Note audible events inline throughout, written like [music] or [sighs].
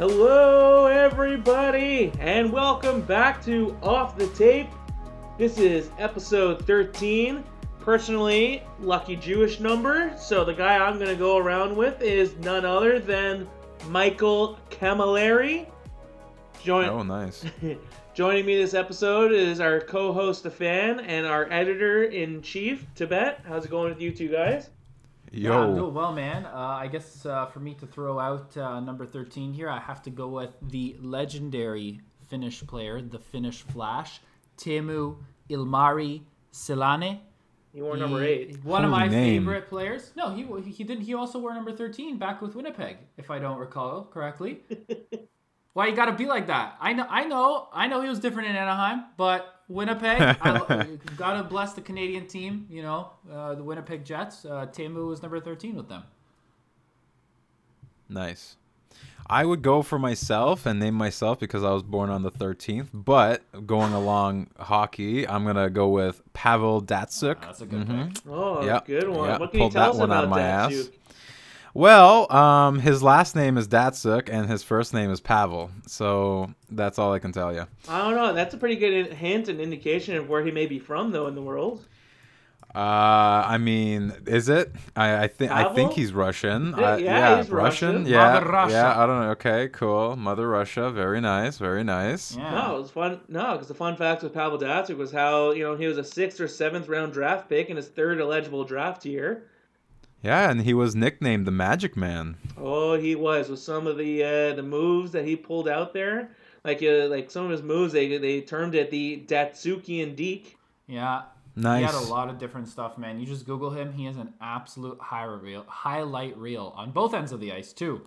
Hello, everybody, and welcome back to Off the Tape. This is episode 13. Personally, lucky Jewish number. So the guy I'm going to go around with is none other than Michael Cammalleri. Join- Oh, nice. [laughs] Joining me this episode is our co-host Stefan and our editor in chief Tibet. How's it going with you two guys? Yeah, I'm Yo. doing well, man. Uh, I guess uh, for me to throw out uh, number 13 here, I have to go with the legendary Finnish player, the Finnish Flash, Teemu Ilmari Selanne. You wore number eight. One of my name. favorite players. No, he he didn't. He also wore number 13 back with Winnipeg, if I don't recall correctly. [laughs] Why you gotta be like that? I know, I know, I know he was different in Anaheim, but Winnipeg, I, [laughs] gotta bless the Canadian team. You know, uh, the Winnipeg Jets. Uh, Teemu was number 13 with them. Nice. I would go for myself and name myself because I was born on the 13th. But going along hockey, I'm going to go with Pavel Datsyuk. That's a good Mhm. pick. Oh, Yeah, good one. yeah, What can you pulled tell that us one out about of my that, ass. Duke? Well, um, his last name is Datsyuk and his first name is Pavel. So that's all I can tell you. I don't know. That's a pretty good hint and indication of where he may be from, though, in the world. Uh, I mean, is it? I I think I think he's Russian. Yeah, I- yeah, he's Russian. Yeah, Mother Russia. yeah. I don't know. Okay, cool. Mother Russia. Very nice. Very nice. Yeah. No, it was fun. No, because the fun fact with Pavel Datsyuk was how you know he was a sixth or seventh round draft pick in his third eligible draft year. Yeah, and he was nicknamed the Magic Man. Oh, he was with some of the uh, the moves that he pulled out there. Like uh, like some of his moves, they they termed it the Datsyukian Deke. Yeah. Nice. He had a lot of different stuff, man. You just Google him; he has an absolute highlight reel, highlight reel on both ends of the ice too.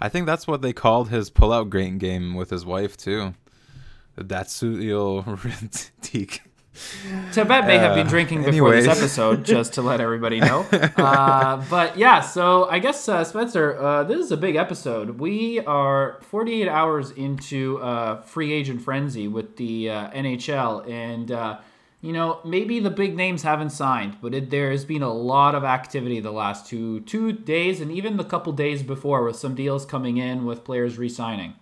I think that's what they called his pull-out game with his wife too. The Datsuyo Teak. [laughs] Tibet may have been Uh, drinking before this episode, just to let everybody know. [laughs] Uh, but yeah, so I guess uh, Spencer, uh, this is a big episode. We are 48 hours into uh, free agent frenzy with the uh, NHL, and uh, you know maybe the big names haven't signed, but it, there has been a lot of activity the last two two days, and even the couple days before, with some deals coming in with players re-signing.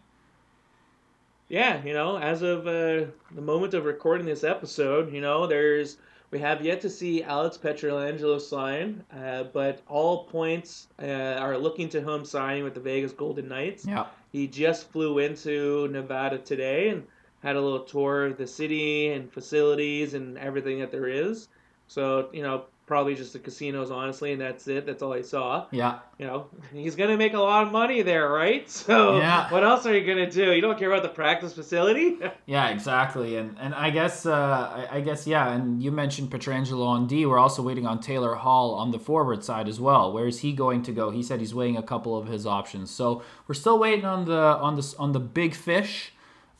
Yeah, you know, as of uh, the moment of recording this episode, you know, there's we have yet to see Alex Pietrangelo sign, uh, but all points uh, are looking to him signing with the Vegas Golden Knights. Yeah. He just flew into Nevada today and had a little tour of the city and facilities and everything that there is. So, you know, probably just the casinos, honestly, and that's it. That's all I saw. Yeah. You know, he's going to make a lot of money there, right? [laughs] So, Yeah. what else are you going to do? You don't care about the practice facility? [laughs] Yeah, exactly, and and I guess uh, I, I guess yeah, and you mentioned Pietrangelo on D. We're also waiting on Taylor Hall on the forward side as well. Where is he going to go? He said he's weighing a couple of his options, so we're still waiting on the on the on the big fish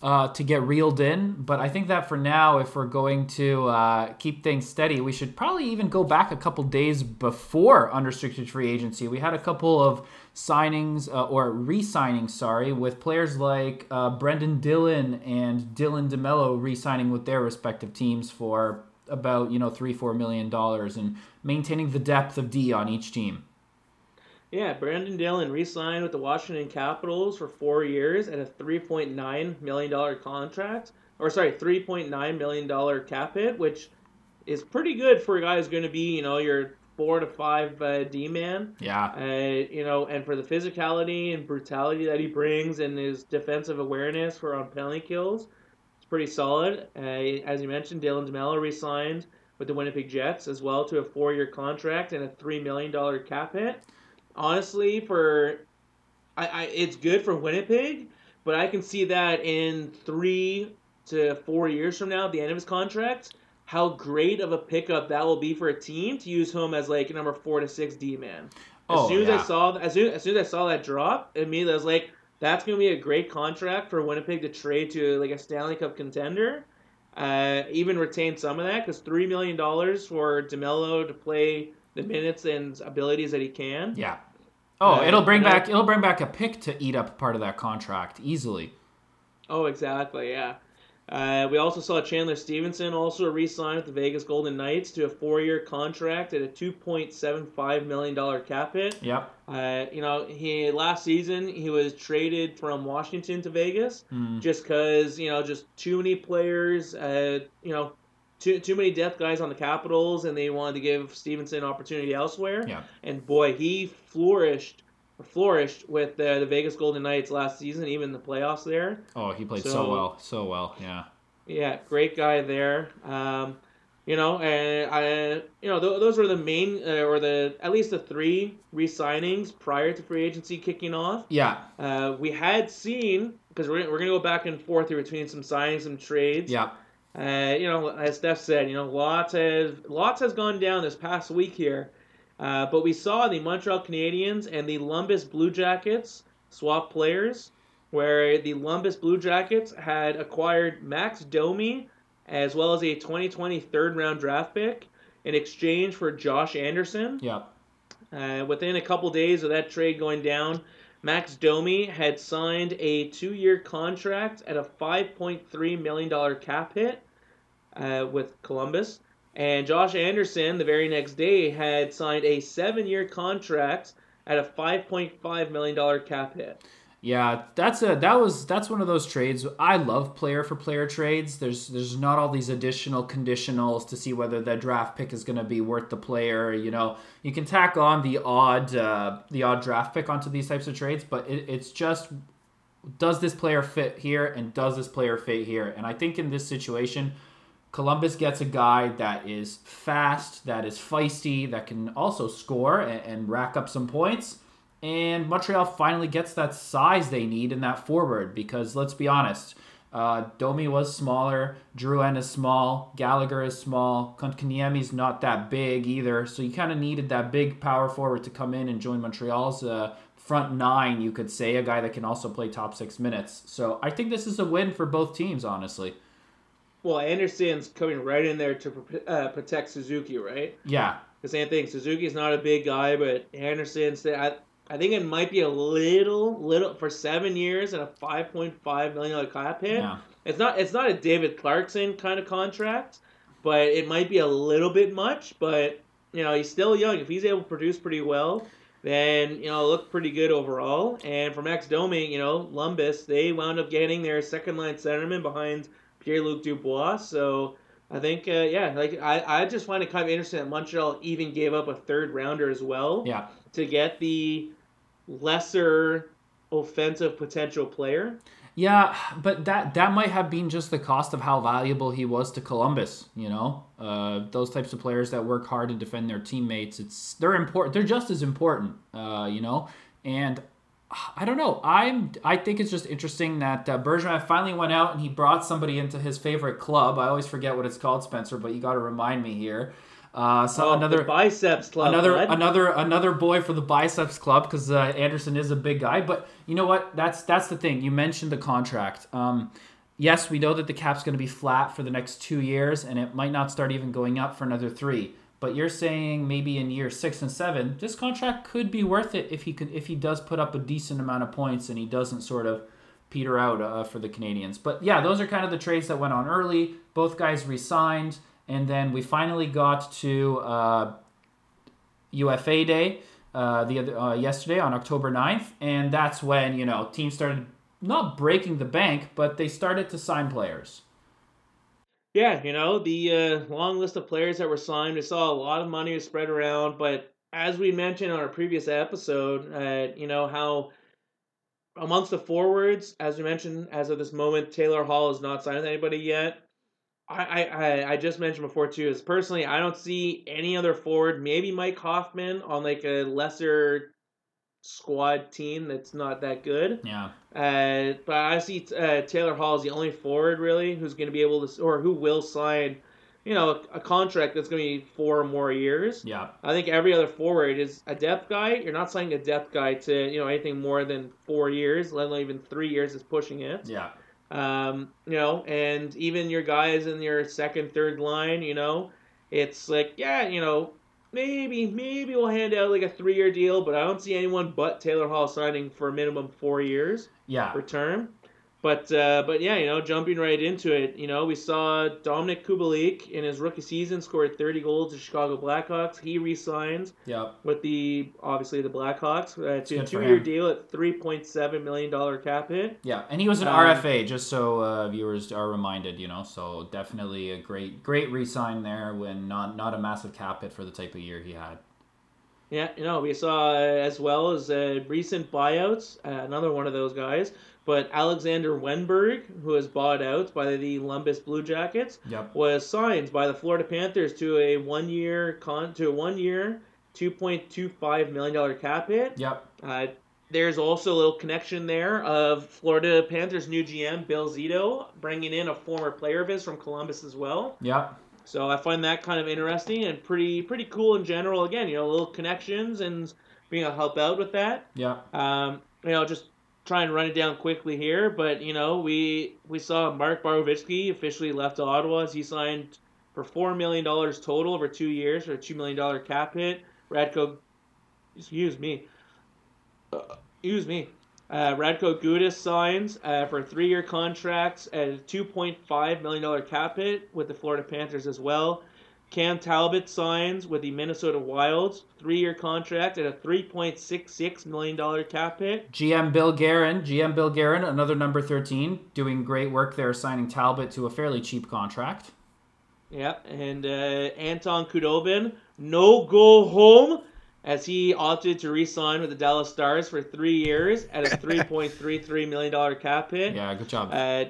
uh, to get reeled in. But I think that for now, if we're going to uh, keep things steady, we should probably even go back a couple days before unrestricted free agency. We had a couple of signings uh, or re-signings, sorry, with players like uh, Brenden Dillon and Dylan DeMelo re-signing with their respective teams for about you know three four million dollars and maintaining the depth of D on each team. Yeah, Brenden Dillon re signed with the Washington Capitals for four years at a $3.9 million contract. Or, sorry, $3.9 million cap hit, which is pretty good for a guy who's going to be, you know, your four to five uh, D man. Yeah, Uh, you know, and for the physicality and brutality that he brings and his defensive awareness for on penalty kills, it's pretty solid. Uh, as you mentioned, Dylan DeMelo re-signed with the Winnipeg Jets as well to a four-year contract and a three million dollar cap hit. Honestly, for I, I, it's good for Winnipeg, but I can see that in three to four years from now, at the end of his contract, how great of a pickup that will be for a team to use him as like a number four to six D man. As Oh, soon as yeah. I saw as soon as soon as I saw that drop, immediately I was like, that's gonna be a great contract for Winnipeg to trade to like a Stanley Cup contender. Uh, even retain some of that because three million dollars for Demelo to play the minutes and abilities that he can. yeah. Oh, Uh, it'll bring and I- back it'll bring back a pick to eat up part of that contract easily. Oh, exactly. Yeah. Uh, we also saw Chandler Stephenson also re-sign with the Vegas Golden Knights to a four-year contract at a two point seven five million dollar cap hit. Yep. Uh, you know, he last season he was traded from Washington to Vegas Mm. just because you know just too many players. Uh, you know, too too many depth guys on the Capitals, and they wanted to give Stephenson opportunity elsewhere. Yeah. And boy, he flourished flourished with uh, the Vegas Golden Knights last season, even the playoffs there. Oh, he played so, So- well, so well. Yeah. Yeah, great guy there. Um, you know, and I, you know, th- those were the main, uh, or the at least the three re-signings prior to free agency kicking off. Yeah. Uh, we had seen because we're, we're gonna go back and forth here between some signings, some trades. Yeah. Uh, you know, as Steph said, you know, lots has lots has gone down this past week here, uh, but we saw the Montreal Canadiens and the Lumbus Blue Jackets swap players, where the Lumbus Blue Jackets had acquired Max Domi as well as a 2020 third round draft pick in exchange for Josh Anderson. Yeah. Uh, within a couple days of that trade going down, Max Domi had signed a two-year contract at a $5.3 million cap hit uh, with Columbus. And Josh Anderson, the very next day, had signed a seven-year contract at a $5.5 million cap hit. Yeah, that's a that was that's one of those trades. I love player for player trades. There's there's not all these additional conditionals to see whether the draft pick is going to be worth the player. You know, you can tack on the odd uh, the odd draft pick onto these types of trades, but it, it's just does this player fit here and does this player fit here? And I think in this situation, Columbus gets a guy that is fast, that is feisty, that can also score and, and rack up some points. And Montreal finally gets that size they need in that forward because let's be honest, uh, Domi was smaller, Drouin is small, Gallagher is small, Kotkaniemi's not that big either. So you kind of needed that big power forward to come in and join Montreal's uh, front nine, you could say, a guy that can also play top six minutes. So I think this is a win for both teams, honestly. Well, Anderson's coming right in there to uh, protect Suzuki, right? Yeah, The same thing. Suzuki's not a big guy, but Anderson's. I, I think it might be a little, little for seven years and a five point five million dollar cap hit. yeah. It's not. It's not a David Clarkson kind of contract, but it might be a little bit much. But you know, he's still young. If he's able to produce pretty well, then you know, look pretty good overall. And for Max Domi, you know, Lumbus, they wound up getting their second line centerman behind Pierre Luc Dubois. So. I think, uh, yeah, like I, I just find it kind of interesting that Montreal even gave up a third rounder as well Yeah. to get the lesser offensive potential player. Yeah, but that that might have been just the cost of how valuable he was to Columbus. You know, uh, those types of players that work hard and defend their teammates. It's they're important. They're just as important. Uh, you know, and I don't know. I'm I think it's just interesting that uh, Bergevin finally went out and he brought somebody into his favorite club. I always forget what it's called, Spencer, but you got to remind me here. Uh, so Oh, another the biceps club. another bud. another another boy for the biceps club because uh, Anderson is a big guy. But you know what? That's that's the thing. You mentioned the contract. Um, yes, we know that the cap's going to be flat for the next two years, and it might not start even going up for another three. But you're saying maybe in year six and seven, this contract could be worth it if he could if he does put up a decent amount of points and he doesn't sort of peter out uh, for the Canadiens. But yeah, those are kind of the trades that went on early. Both guys re-signed, and then we finally got to uh, UFA Day uh, the other uh, yesterday on October 9th, and that's when you know teams started not breaking the bank, but they started to sign players. Yeah, you know, the uh, long list of players that were signed, we saw a lot of money was spread around, but as we mentioned on our previous episode, uh, you know, how amongst the forwards, as we mentioned, as of this moment, Taylor Hall has not signed with anybody yet. I, I, I- just mentioned before too, is personally I don't see any other forward, maybe Mike Hoffman on like a lesser squad team that's not that good. Yeah, Uh, but I see uh, Taylor Hall is the only forward really who's going to be able to, or who will sign, you know, a, a contract that's going to be four or more years. yeah, I think every other forward is a depth guy. You're not signing a depth guy to, you know, anything more than four years, let alone even three years is pushing it. yeah, Um, you know, and even your guys in your second, third line, you know, it's like, yeah, you know, maybe, maybe we'll hand out like a three year deal, but I don't see anyone but Taylor Hall signing for a minimum four years yeah. per term. But uh, but yeah, you know, jumping right into it, you know, we saw Dominik Kubalik in his rookie season scored 30 goals to Chicago Blackhawks. He re-signs Yep. with the obviously the Blackhawks uh, to a two-year deal at 3.7 million dollar cap hit. Yeah, and he was an Um, RFA, just so uh, viewers are reminded, you know. So definitely a great, great re-sign there. When not not a massive cap hit for the type of year he had. Yeah, you know, we saw uh, as well as uh, recent buyouts, uh, another one of those guys. But Alexander Wennberg, who was bought out by the Columbus Blue Jackets, Yep. was signed by the Florida Panthers to a one-year con to a one-year, two point two five million dollar cap hit. Yep. Uh, there's also a little connection there of Florida Panthers new GM Bill Zito bringing in a former player of his from Columbus as well. Yep. So I find that kind of interesting and pretty pretty cool in general. Again, you know, little connections and being able to help out with that. Yep. Um, you know, just try and run it down quickly here, but you know, we we saw Mark Borowiecki officially left Ottawa as he signed for four million dollars total over two years for a two million dollar cap hit. Radko, excuse me, uh, excuse me. Uh, Radko Gudas signs uh, for a three-year contract at a $2.5 million cap hit with the Florida Panthers as well. Cam Talbot signs with the Minnesota Wilds, three-year contract at a $3.66 million cap hit. GM Bill Guerin, GM Bill Guerin, another number thirteen, doing great work there, signing Talbot to a fairly cheap contract. Yeah, and uh, Anton Khudobin, no go home, as he opted to re-sign with the Dallas Stars for three years at a [laughs] $3.33 million cap hit. Yeah, good job. Uh,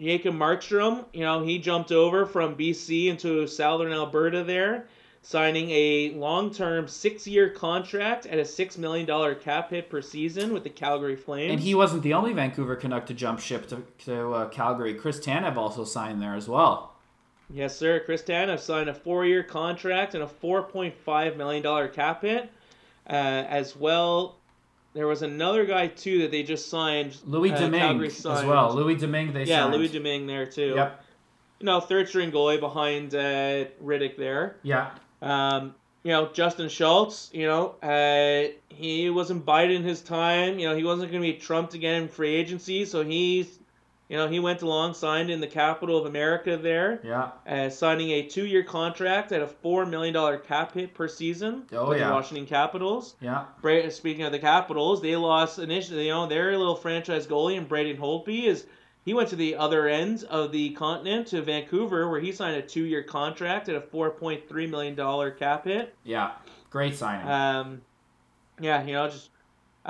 Jacob Markstrom, you know, he jumped over from BC into southern Alberta there, signing a long-term six-year contract at a $6 million cap hit per season with the Calgary Flames. and he wasn't the only Vancouver Canuck to jump ship to, to uh, Calgary. Chris Tanev also signed there as well. Yes, sir. Chris Tanev signed a four-year contract and a $4.5 million cap hit. Uh, as well, there was another guy, too, that they just signed. Louis uh, Domingue as well. Louis Domingue they yeah, signed. Louis Domingue there, too. Yep. You know, third-string goalie behind uh, Rittich there. Yeah. Um, you know, Justin Schultz, you know, uh, he wasn't biding his time. You know, he wasn't going to be trumped again in free agency, so he's, you know, he went along, signed in the capital of America there, Yeah. uh, signing a two-year contract at a four million dollar cap hit per season Oh, with yeah. the Washington Capitals. Yeah. Bra- Speaking of the Capitals, they lost initially, you know, their little franchise goalie and Braden Holtby is. He went to the other end of the continent to Vancouver, where he signed a two-year contract at a four point three million dollar cap hit. Yeah. Great signing. Um, yeah, you know, just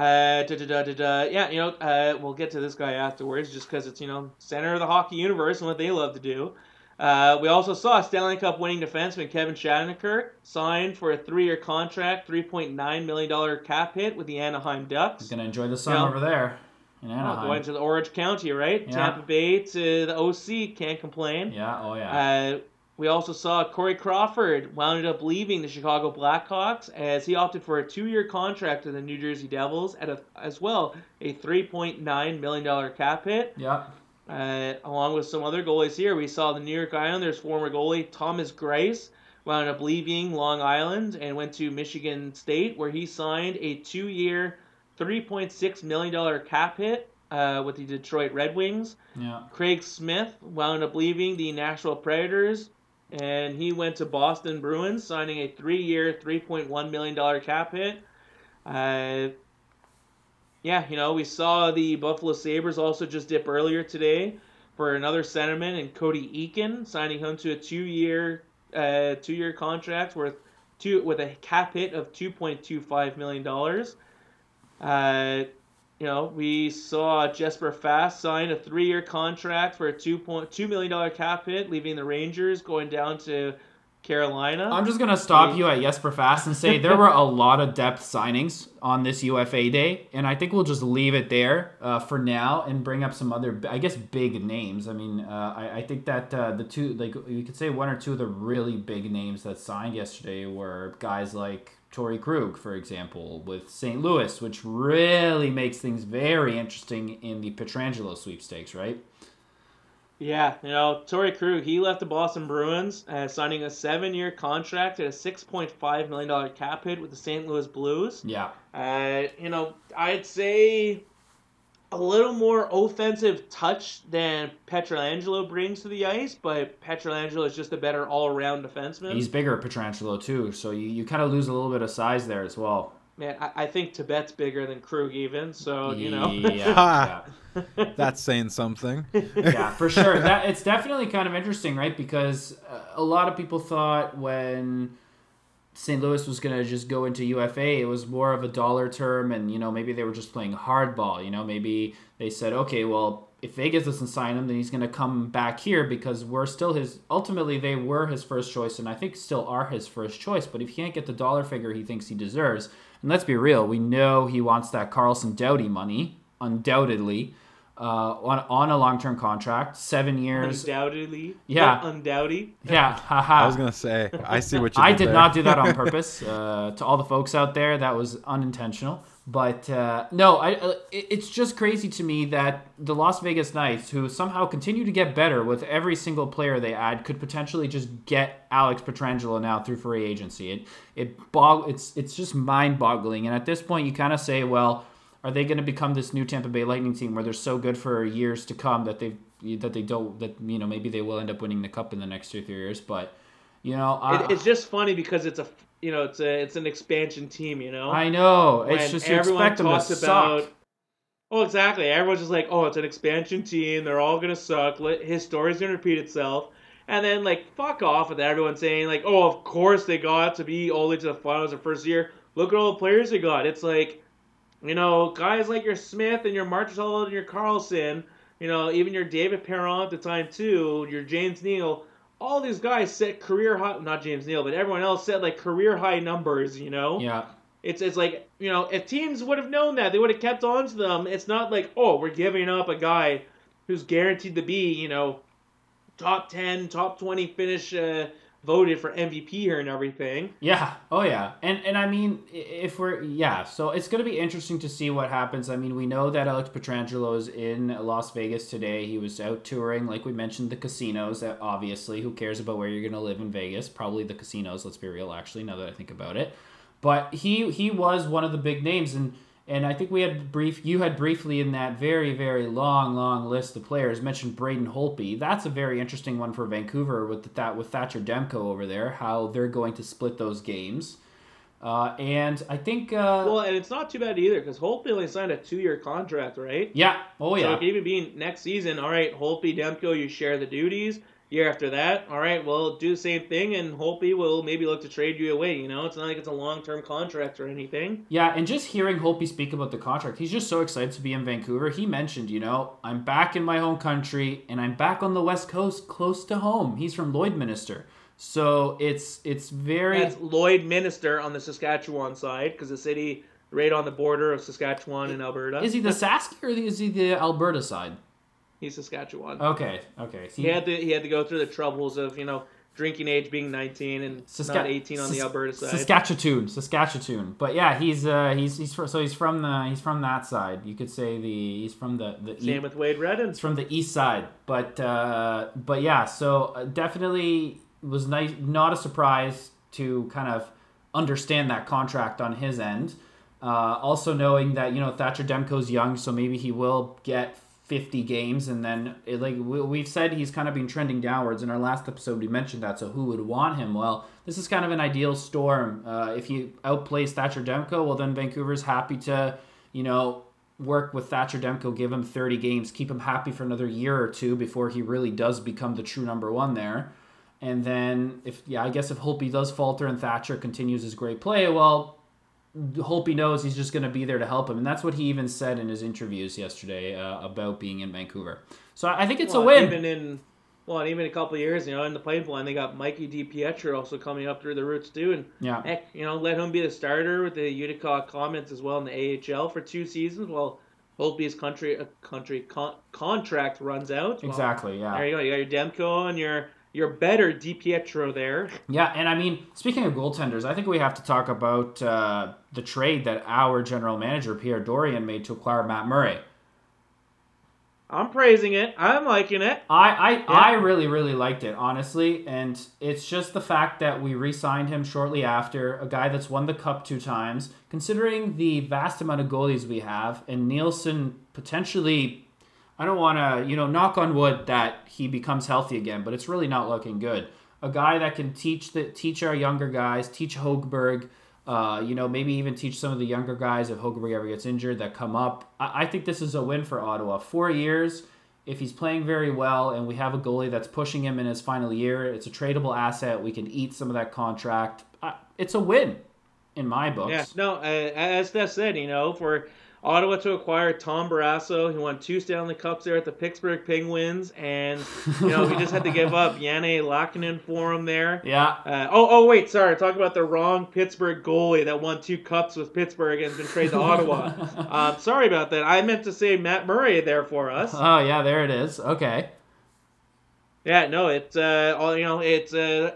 uh, da, da, da, yeah, you know, uh, we'll get to this guy afterwards, just because it's you know center of the hockey universe and what they love to do. Uh, we also saw Stanley Cup winning defenseman Kevin Shattenkirk signed for a three-year contract, three point nine million dollar cap hit with the Anaheim Ducks. He's gonna enjoy the sun Yeah. over there in Oh, Anaheim. going to the Orange County, right? Yeah. Tampa Bay to the OC, can't complain. yeah. Oh yeah. We also saw Corey Crawford wound up leaving the Chicago Blackhawks as he opted for a two-year contract with the New Jersey Devils at a, as well a $3.9 million cap hit. yeah. Uh, along with some other goalies here, we saw the New York Islanders former goalie Thomas Greiss wound up leaving Long Island and went to Michigan State, where he signed a two-year, $3.6 million cap hit uh, with the Detroit Red Wings. Yeah. Craig Smith wound up leaving the Nashville Predators, and he went to Boston Bruins, signing a three-year, $3.1 million cap hit. Uh, yeah, you know, we saw the Buffalo Sabres also just dip earlier today for another centerman and Cody Eakin, signing him to a two-year, uh, two-year contract worth two with a cap hit of $2.25 million. Uh, you know, we saw Jesper Fast sign a three-year contract for a two point two million dollar cap hit, leaving the Rangers going down to Carolina. I'm just gonna stop you at Jesper Fast and say there [laughs] were a lot of depth signings on this UFA day, and I think we'll just leave it there uh, for now and bring up some other, I guess, big names. I mean, uh, I, I think that uh, the two, like you could say, one or two of the really big names that signed yesterday were guys like Torrey Krug, for example, with St. Louis, which really makes things very interesting in the Pietrangelo sweepstakes, right? Yeah, you know, Torrey Krug, he left the Boston Bruins, uh, signing a seven-year contract at a six point five million dollar cap hit with the St. Louis Blues. Yeah. Uh, you know, I'd say a little more offensive touch than Pietrangelo brings to the ice, but Pietrangelo is just a better all-around defenseman. He's bigger, Pietrangelo too, so you, you kind of lose a little bit of size there as well. Man, I, I think Tibet's bigger than Krug even, so you know. Yeah, yeah. [laughs] [laughs] That's saying something. yeah, for sure. That it's definitely kind of interesting, right? Because uh, a lot of people thought when St. Louis was going to just go into UFA, it was more of a dollar term, and you know maybe they were just playing hardball. You know, maybe they said, okay, well, if Vegas doesn't sign him, then he's going to come back here because we're still his. Ultimately, they were his first choice, and I think still are his first choice. But if he can't get the dollar figure he thinks he deserves, and let's be real, we know he wants that Carlson Doughty money, undoubtedly, uh, on on a long term contract, seven years. Undoubtedly. Yeah. Undoubtedly. Yeah, haha. I was gonna say. I see what you. I did did there. not do that on [laughs] purpose. Uh, to all the folks out there, that was unintentional. But uh, no, I, uh, it's just crazy to me that the Las Vegas Knights, who somehow continue to get better with every single player they add, could potentially just get Alex Pietrangelo now through free agency. It it bog it's it's just mind boggling. And at this point, you kind of say, well, are they going to become this new Tampa Bay Lightning team where they're so good for years to come that they that they don't that you know maybe they will end up winning the cup in the next two three years, but. You know, I, It, it's just funny because it's a you know it's a it's an expansion team. You know. I know. It's just you expect them to suck. Oh, exactly. Everyone's just like, oh, it's an expansion team. They're all gonna suck. His story's gonna repeat itself. And then like, fuck off with everyone saying like, oh, of course they got to be all the way to the finals the first year. Look at all the players they got. It's like, you know, guys like your Smith and your Marchessault and your Karlsson. You know, even your David Perron at the time too. Your James Neal. All these guys set career high. Not James Neal, but everyone else set like career high numbers. You know. Yeah. It's it's like you know if teams would have known that they would have kept on to them. It's not like oh we're giving up a guy who's guaranteed to be you know top ten, top twenty finish uh, voted for MVP here and everything. Yeah. Oh yeah. And and I mean, if we're yeah, so it's to be interesting to see what happens. I mean, we know that Alex Pietrangelo is in Las Vegas today. He was out touring, like we mentioned, the casinos. Obviously, who cares about where you're to live in Vegas? Probably the casinos. Let's be real. Actually, now that I think about it, but he he was one of the big names and. And I think we had brief. You had briefly in that very, very long, long list of players mentioned Braden Holtby. That's a very interesting one for Vancouver with that with Thatcher Demko over there. How they're going to split those games. Uh, and I think, uh, Well, and it's not too bad either because Holtby only signed a two-year contract, right? yeah, oh So yeah, could even be next season. All right, Holtby, Demko, you share the duties. Year after that, all right, well, do the same thing, and Holtby will maybe look to trade you away. You know, it's not like it's a long-term contract or anything. yeah. And just hearing Holtby speak about the contract, he's just so excited to be in Vancouver. He mentioned, you know, I'm back in my home country and I'm back on the West Coast, close to home. He's from Lloydminster, so it's it's very That's Lloyd Minister on the Saskatchewan side because the city right on the border of Saskatchewan and Alberta. Is he the [laughs] Sask or is he the Alberta side? He's Saskatchewan. Okay, okay. See, He had to he had to go through the troubles of you know drinking age being 19 and Saska- not 18 on the Alberta side. Saskatchewan, Saskatchewan. But yeah, he's uh he's he's fr- so he's from the he's from that side. You could say the he's from the the Same with Wade Redden. it's from the east side. But uh but yeah, so uh, definitely was nice not a surprise to kind of understand that contract on his end. Uh, also knowing that you know Thatcher Demko's young, so maybe he will get 50 games, and then it, like we, we've said, he's kind of been trending downwards. In our last episode, we mentioned that. So who would want him? Well, this is kind of an ideal storm. Uh, if he outplays Thatcher Demko, well then Vancouver's happy to you know work with Thatcher Demko, give him 30 games, keep him happy for another year or two before he really does become the true number one there. And then if yeah, I guess if Holtby does falter and Thatcher continues his great play, well, Holtby knows he's just going to be there to help him, and that's what he even said in his interviews yesterday uh, about being in Vancouver. So I think it's well, a win. Even in well, even a couple of years, you know, in the pipeline, they got Mikey DiPietro also coming up through the roots too, and yeah, heck, you know, let him be the starter with the Utica Comets as well in the AHL for two seasons while Holtby's country uh, country con- contract runs out. Well, exactly. Yeah. There you go. You got your Demko and your your better Di Pietro there. Yeah, and I mean, speaking of goaltenders, I think we have to talk about uh, the trade that our general manager Pierre Dorion made to acquire Matt Murray. I'm praising it. I'm liking it. I, I, I really, really liked it, honestly. And it's just the fact that we re signed him shortly after, a guy that's won the cup two times. Considering the vast amount of goalies we have, and Nilsson potentially, I don't want to, you know, knock on wood that he becomes healthy again, but it's really not looking good. A guy that can teach the teach our younger guys, teach Hogberg, uh, you know, maybe even teach some of the younger guys if Hogerberg ever gets injured that come up. I, I think this is a win for Ottawa. Four years, if he's playing very well and we have a goalie that's pushing him in his final year, it's a tradable asset. We can eat some of that contract. Uh, it's a win in my books. Yeah, no, uh, as Steph said, you know, for Ottawa to acquire Tom Barrasso. He won two Stanley Cups there at the Pittsburgh Penguins, and you know he just had to give up [laughs] Janne Laukkanen for him there. Yeah. Uh, oh, oh, wait, sorry, talk about the wrong Pittsburgh goalie that won two cups with Pittsburgh and has been traded to Ottawa. Uh, [laughs] sorry about that. I meant to say Matt Murray there for us. Oh yeah, there it is. Okay. Yeah, no, it's uh, all you know, it's uh,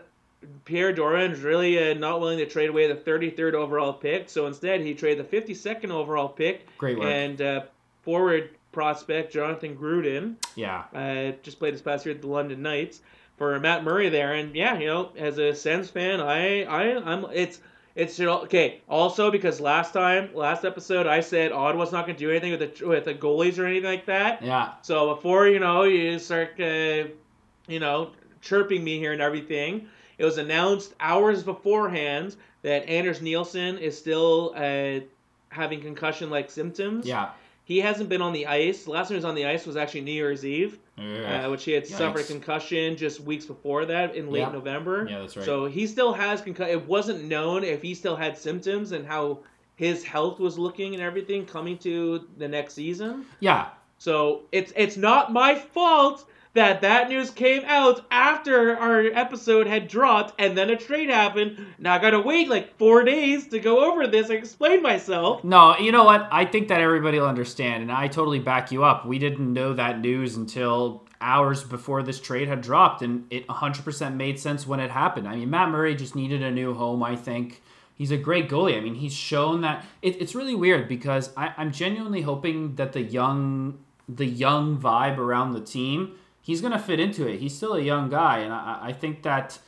Pierre Dorion is really uh, not willing to trade away the 33rd overall pick, so instead he traded the 52nd overall pick. Great work. And uh, forward prospect Jonathan Gruden. Yeah. Uh, just played this past year at the London Knights for Matt Murray there, and yeah, you know, as a Sens fan, I, I, I'm, it's. It's okay. Also, because last time, last episode, I said Ottawa's not going to do anything with the with the goalies or anything like that. Yeah. So before you know, you start, uh, you know, chirping me here and everything. It was announced hours beforehand that Anders Nilsson is still uh, having concussion-like symptoms. Yeah. He hasn't been on the ice. The last time he was on the ice was actually New Year's Eve, uh, which he had suffered a concussion just weeks before that in late Yeah. November. Yeah, that's right. So he still has concussion. It wasn't known if he still had symptoms and how his health was looking and everything coming to the next season. Yeah. So it's it's not my fault that that news came out after our episode had dropped and then a trade happened. Now I gotta wait like four days to go over this and explain myself. No, you know what? I think that everybody will understand, and I totally back you up. We didn't know that news until hours before this trade had dropped, and it 100% made sense when it happened. I mean, Matt Murray just needed a new home, I think. He's a great goalie. I mean, he's shown that it, it's really weird because I, I'm genuinely hoping that the young, the young vibe around the team, he's gonna fit into it. He's still a young guy, and I, I think that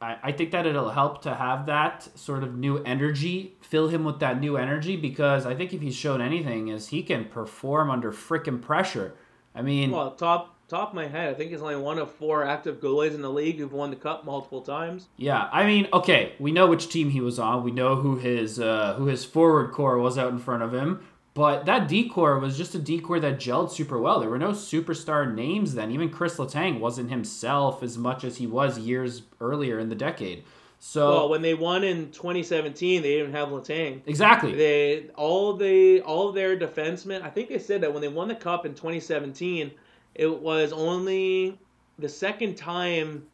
I, I think that it'll help to have that sort of new energy, fill him with that new energy, because I think if he's shown anything is he can perform under frickin' pressure. I mean, Well, top top of my head, I think he's only one of four active goalies in the league who've won the cup multiple times. yeah, I mean, okay, we know which team he was on. We know who his uh, who his forward core was out in front of him. But that decor was just a decor that gelled super well. There were no superstar names then. Even Chris Letang wasn't himself as much as he was years earlier in the decade. So Well, when they won in 2017, they didn't have Letang. exactly. They all the all of their defensemen. I think they said that when they won the cup in 2017, it was only the second time,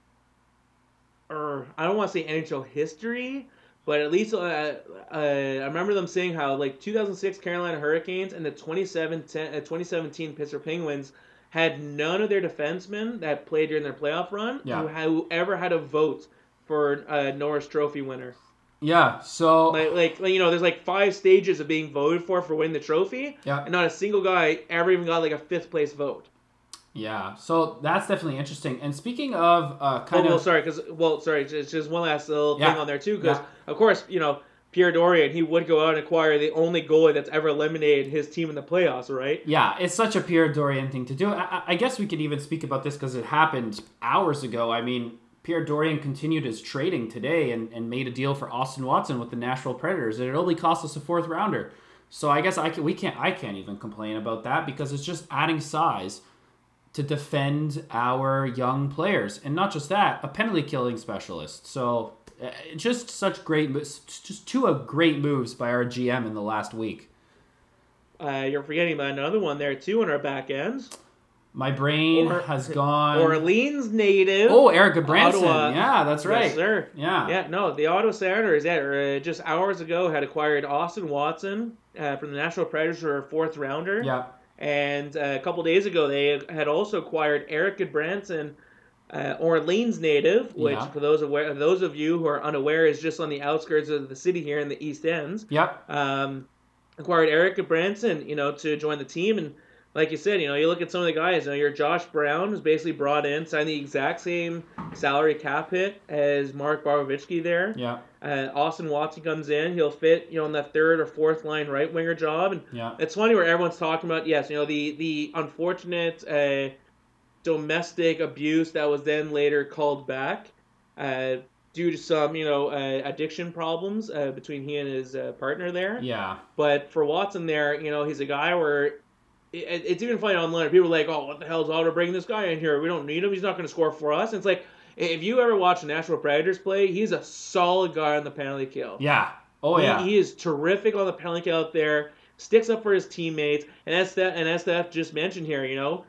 or I don't want to say NHL history, but at least uh, uh, I remember them saying how like 2006 Carolina Hurricanes and the 2017 uh, 2017 Pittsburgh Penguins had none of their defensemen that played during their playoff run Yeah. who, who ever had a vote for a Norris Trophy winner yeah. So like, like like, you know there's like five stages of being voted for for winning the trophy Yeah. and not a single guy ever even got like a fifth place vote Yeah, so that's definitely interesting. And speaking of uh, oh kind well of, sorry because well sorry just, just one last little Yeah. thing on there too because Yeah. of course you know Pierre Dorion he would go out and acquire the only goalie that's ever eliminated his team in the playoffs right yeah, it's such a Pierre Dorion thing to do. I, I- I guess we could even speak about this because it happened hours ago. I mean, Pierre Dorion continued his trading today and, and made a deal for Austin Watson with the Nashville Predators, and it only cost us a fourth rounder. So I guess I can, we can't I can't even complain about that because it's just adding size to defend our young players, and not just that, a penalty killing specialist. So uh, just such great, just two of great moves by our GM in the last week. uh, you're forgetting about another one there too in our back ends My brain Or- has gone. Orleans native oh, Erik Gudbranson. Ottawa. Yeah, that's right. yes sir Yeah. Yeah, no, the Ottawa Senators, yeah, uh, just hours ago had acquired Austin Watson uh, from the National Predators for a fourth rounder. Yeah. And uh, a couple days ago, they had also acquired Eric Branson, uh, Orleans native, which Yeah. for those aware, those of you who are unaware, is just on the outskirts of the city here in the East Ends. Yep. Um, acquired Eric Branson, you know, to join the team, and like you said, you know, you look at some of the guys. You know, your Josh Brown was basically brought in, signed the exact same salary cap hit as Mark Borowiecki there. Yeah, Uh, Austin Watson comes in. He'll fit, you know, in that third or fourth line right winger job. And yeah, it's funny where everyone's talking about, yes, you know, the the unfortunate uh, domestic abuse that was then later called back uh, due to some, you know, uh, addiction problems uh, between he and his uh, partner there. yeah, But for Watson there, you know, he's a guy where it, it's even funny online. People are like, "Oh, what the hell's Ottawa bringing this guy in here? We don't need him. He's not going to score for us." And it's like, if you ever watch Nashville Predators play, he's a solid guy on the penalty kill. yeah. Oh He- yeah, he, is terrific on the penalty kill out there. Sticks up for his teammates, and as that and as that just mentioned here, you know,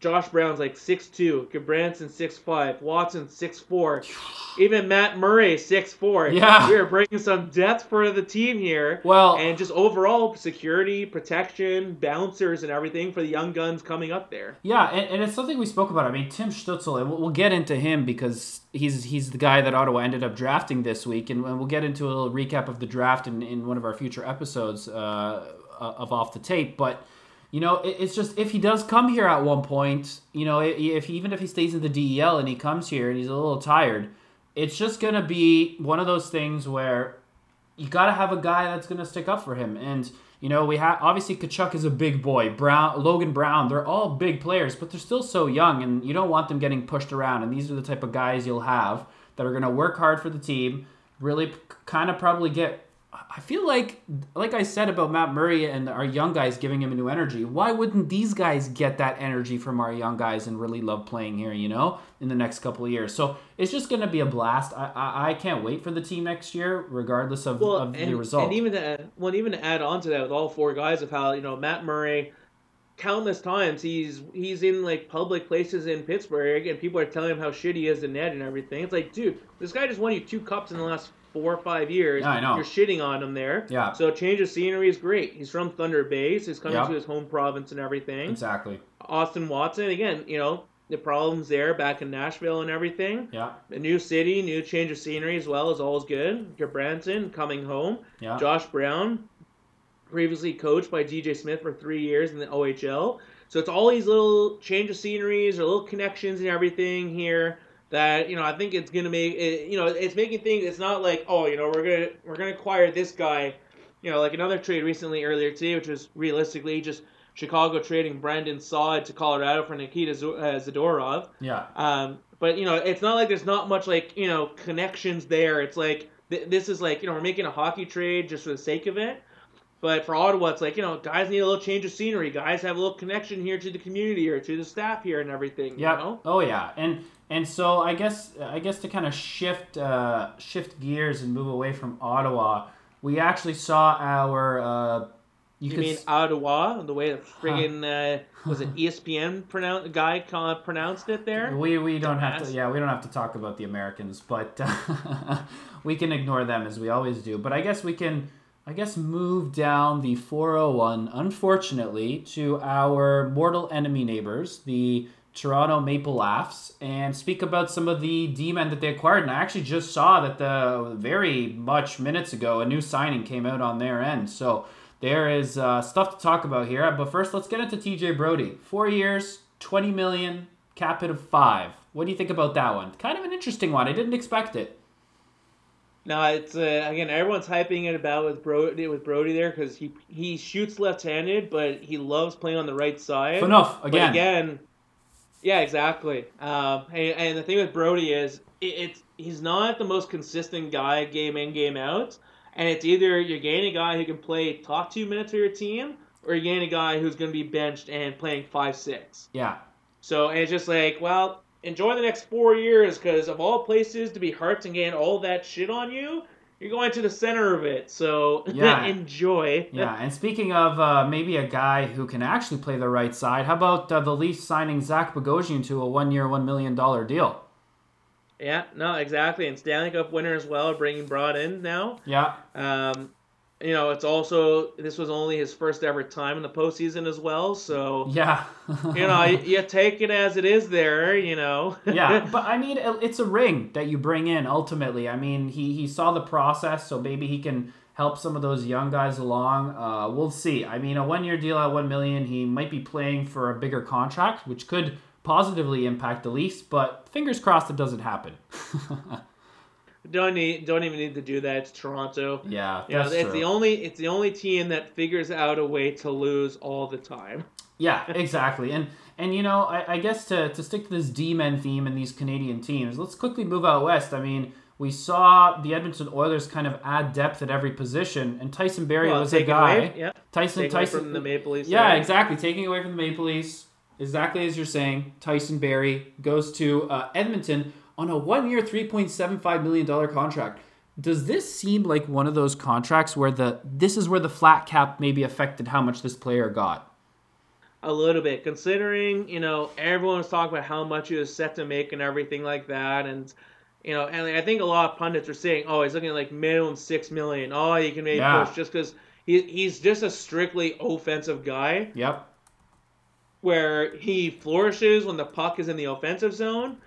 Josh Brown's like 6'2", Gudbranson 6'5", Watson 6'4", even Matt Murray 6'4". Yeah. we are bringing some depth for the team here. Well- and just overall security, protection, bouncers, and everything for the young guns coming up there. Yeah, and, and it's something we spoke about. I mean, Tim Stützle, and we'll, we'll get into him because he's he's the guy that Ottawa ended up drafting this week, and, and we'll get into a little recap of the draft in, in one of our future episodes uh, of Off the Tape. But, you know, it, it's just if he does come here at one point, you know, if, even if he stays in the DEL and he comes here and he's a little tired, it's just to be one of those things where you got to have a guy that's to stick up for him. And you know, we have obviously Tkachuk is a big boy. Brown, Logan Brown, they're all big players, but they're still so young, and you don't want them getting pushed around. And these are the type of guys you'll have that are to work hard for the team, really kind of probably get. I feel like, like I said about Matt Murray and our young guys giving him a new energy. Why wouldn't these guys get that energy from our young guys and really love playing here? You know, in the next couple of years. So it's just going to be a blast. I, I I can't wait for the team next year, regardless of, Well, of and, the result. and even to, well, even to add on to that with all four guys of how you know Matt Murray, countless times he's he's in like public places in Pittsburgh and people are telling him how shitty he is in net and everything. It's like, dude, this guy just won you two cups in the last four or five years. Yeah, I know. You're shitting on him there. Yeah. So change of scenery is great. He's from Thunder Bay, so he's coming Yeah. to his home province and everything. exactly. Austin Watson again, you know. The problems there back in Nashville and everything. Yeah. A new city, new change of scenery as well is always good. Your Branson coming home. Yeah. Josh Brown, previously coached by DJ Smith for three years in the OHL. So it's all these little change of sceneries or little connections and everything here that you know I think it's gonna make it, you know it's making things. It's not like oh you know we're gonna we're gonna acquire this guy, you know like another trade recently earlier today, which was realistically just Chicago trading Brandon Saad to Colorado for Nikita Z- uh, Zadorov. Yeah. Um, but you know, it's not like there's not much like you know connections there. It's like th- this is like you know we're making a hockey trade just for the sake of it. But for Ottawa, it's like you know guys need a little change of scenery. Guys have a little connection here to the community or to the staff here and everything. Yeah. You know? Oh yeah. And and so I guess I guess to kind of shift uh, shift gears and move away from Ottawa, we actually saw our. Uh, you, You mean s- Ottawa? The way the friggin' uh, was it ESPN pronoun- guy pronounced it there? we we don't have to yeah we don't have to talk about the Americans, but uh, [laughs] we can ignore them as we always do. But I guess we can. I guess move down the 401, unfortunately, to our mortal enemy neighbors, the Toronto Maple Laughs, and speak about some of the D-men that they acquired. And I actually just saw that the very much minutes ago, a new signing came out on their end. So there is uh, stuff to talk about here. But first, let's get into TJ Brodie. Four years, 20 million, cap hit of five. What do you think about that one? Kind of an interesting one. I didn't expect it. No, it's uh, again everyone's hyping it about with Brodie with Brodie there because he he shoots left-handed, but he loves playing on the right side. Enough But again. Yeah, exactly. Um, and, and the thing with Brodie is it, it's he's not the most consistent guy game in game out, and it's either you're getting a guy who can play top two minutes for your team, or you're getting a guy who's going to be benched and playing five six. Yeah. So it's just like, well, enjoy the next four years because of all places to be hurt and getting all that shit on you, you're going to the center of it. So [laughs] Yeah. enjoy. Yeah, and speaking of uh, maybe a guy who can actually play the right side, how about uh, the Leafs signing Zach Bogosian to a one-year, one million dollar deal? Yeah, no, exactly. And Stanley Cup winner as well, bringing Broad in now. Yeah, Um, you know, it's also this was only his first ever time in the postseason as well. So yeah, you know, you, [laughs] you take it as it is. There, you know. yeah. [laughs] But I mean, it's a ring that you bring in ultimately. I mean, he he saw the process, so maybe he can help some of those young guys along. Uh, we'll see. I mean, a one-year deal at one million, he might be playing for a bigger contract, which could positively impact the Leafs. But fingers crossed, it doesn't happen. [laughs] Don't need, don't even need to do that. It's Toronto. yeah, You know, that's it's true. the only it's the only team that figures out a way to lose all the time. Yeah, [laughs] exactly. And and you know, I, I guess to, to stick to this D men theme and these Canadian teams, let's quickly move out west. I mean, we saw the Edmonton Oilers kind of add depth at every position, and Tyson Barrie Well, was a guy. away, yeah, Tyson taking Tyson from the Maple Leafs. Yeah, there. exactly. Taking away from the Maple Leafs, exactly as you're saying. Tyson Barrie goes to uh, Edmonton on a point seven five million dollar contract. Does this seem like one of those contracts where the this is where the flat cap maybe affected how much this player got? a little bit, considering you know everyone was talking about how much he was set to make and everything like that, and you know, and I think a lot of pundits are saying, oh, he's looking at like minimum six million. Oh, he can maybe Yeah. push just because he, he's just a strictly offensive guy, Yep. where he flourishes when the puck is in the offensive zone,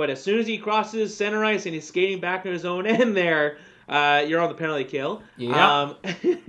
but as soon as he crosses center ice and he's skating back in his own [laughs] end, there, uh, you're on the penalty kill. Yeah. Um,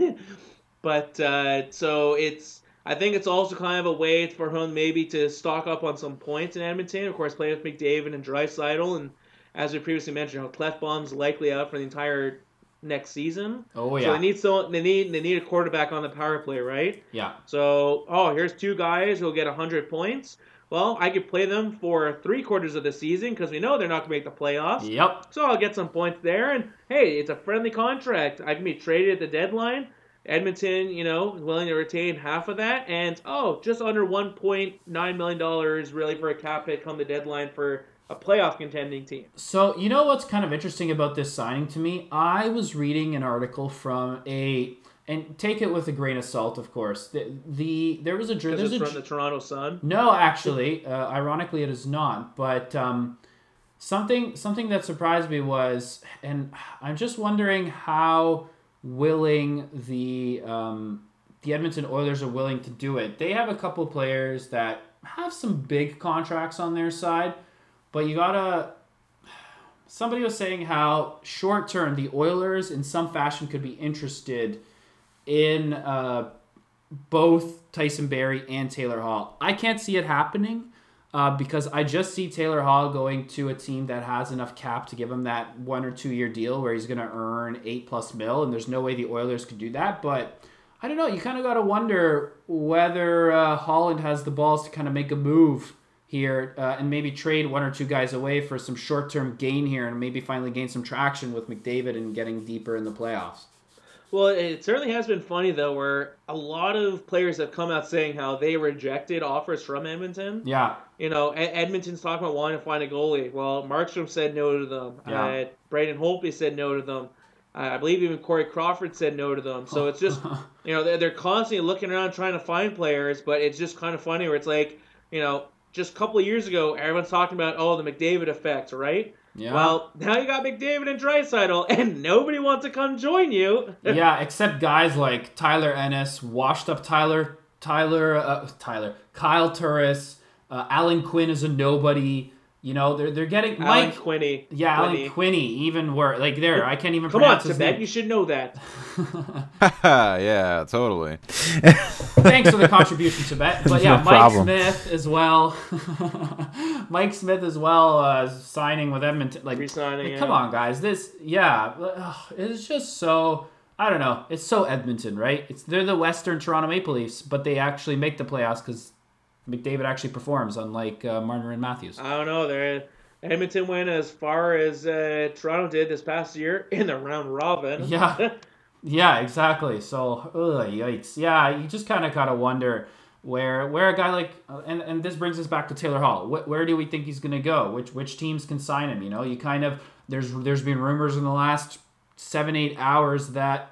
[laughs] but uh, so it's I think it's also kind of a way for him maybe to stock up on some points in Edmonton. Of course, playing with McDavid and Draisaitl, and as we previously mentioned, know, Klefbom's likely out for the entire next season. Oh yeah. So they need so they need they need a quarterback on the power play, right? yeah. So oh, here's two guys who'll get hundred points. Well, I could play them for three quarters of the season because we know they're not going to make the playoffs. Yep. So I'll get some points there, and hey, it's a friendly contract. I can be traded at the deadline. Edmonton, you know, is willing to retain half of that, and oh, just under one point nine million dollars really for a cap hit come the deadline for a playoff contending team. So you know what's kind of interesting about this signing to me? I was reading an article from a and take it with a grain of salt, of course. The, the there was a there's a from the Toronto Sun. No, actually, uh, ironically, it is not. But um, something something that surprised me was, and I'm just wondering how willing the um, the Edmonton Oilers are willing to do it. They have a couple players that have some big contracts on their side, but you gotta. Somebody was saying how short term the Oilers, in some fashion, could be interested in. Uh, both Tyson Barrie and Taylor Hall. I can't see it happening uh, because I just see Taylor Hall going to a team that has enough cap to give him that one or two year deal where he's going to earn eight plus mil, and there's no way the Oilers could do that. But I don't know. You kind of got to wonder whether uh, Holland has the balls to kind of make a move here uh, and maybe trade one or two guys away for some short term gain here and maybe finally gain some traction with McDavid and getting deeper in the playoffs. Well, it certainly has been funny though, where a lot of players have come out saying how they rejected offers from Edmonton. Yeah. You know, Edmonton's talking about wanting to find a goalie. Well, Markstrom said no to them. Yeah. Uh, Braden Holtby said no to them. Uh, I believe even Corey Crawford said no to them. So it's just, [laughs] you know, they're, they're constantly looking around trying to find players, but it's just kind of funny where it's like, you know, just a couple of years ago, everyone's talking about, oh, the McDavid effect, right? Yeah. Well, now you got McDavid and Draisaitl, and nobody wants to come join you. [laughs] yeah, except guys like Tyler Ennis, washed up Tyler, Tyler, uh, Tyler, Kyle Turris, uh, Alan Quinn is a nobody. You know, they're they're getting Alan Mike. Quinney. yeah, Quinney. Alan Quinney, even worse. Like there, I can't even Come on, pronounce his Tibet, name. you should know that. [laughs] [laughs] yeah, totally. Thanks for the [laughs] contribution, Tibet. But yeah, No Mike problem. Smith as well. Mike Smith as well, uh, signing with Edmonton. Like, Re-signing, like, yeah. come on, guys. This, yeah, ugh, it's just so. I don't know. It's so Edmonton, right? It's they're the Western Toronto Maple Leafs, but they actually make the playoffs because McDavid actually performs, unlike uh, Marner and Matthews. I don't know. They're Edmonton went as far as uh, Toronto did this past year in the round robin. [laughs] Yeah. Yeah, exactly. So, ugh, yikes. Yeah, you just kind of gotta wonder where where a guy like and and this brings us back to Taylor Hall. Wh- where do we think he's gonna go? Which which teams can sign him? You know, you kind of there's there's been rumors in the last seven eight hours that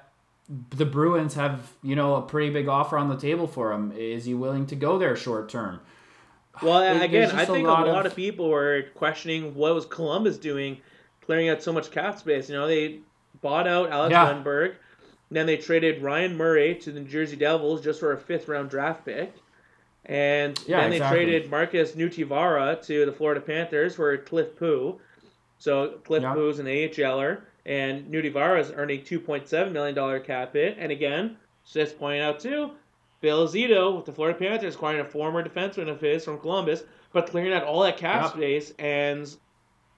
the Bruins have you know a pretty big offer on the table for him. Is he willing to go there short term? Well, There's again, I just a think a lot lot, of- of... people were questioning what was Columbus doing, clearing out so much cap space. You know, they bought out Alex Yeah. Lundberg, then they traded Ryan Murray to the New Jersey Devils just for a fifth round draft pick, and Yeah, then they exactly. traded Marcus Nutivaara to the Florida Panthers for Cliff Pu. So Cliff Yeah. Pu's an AHLer, and Nutivaara is earning two point seven million dollar cap hit. And again, just pointing out too, Bill Zito with the Florida Panthers acquiring a former defenseman of his from Columbus, but clearing out all that cap Yep. space. And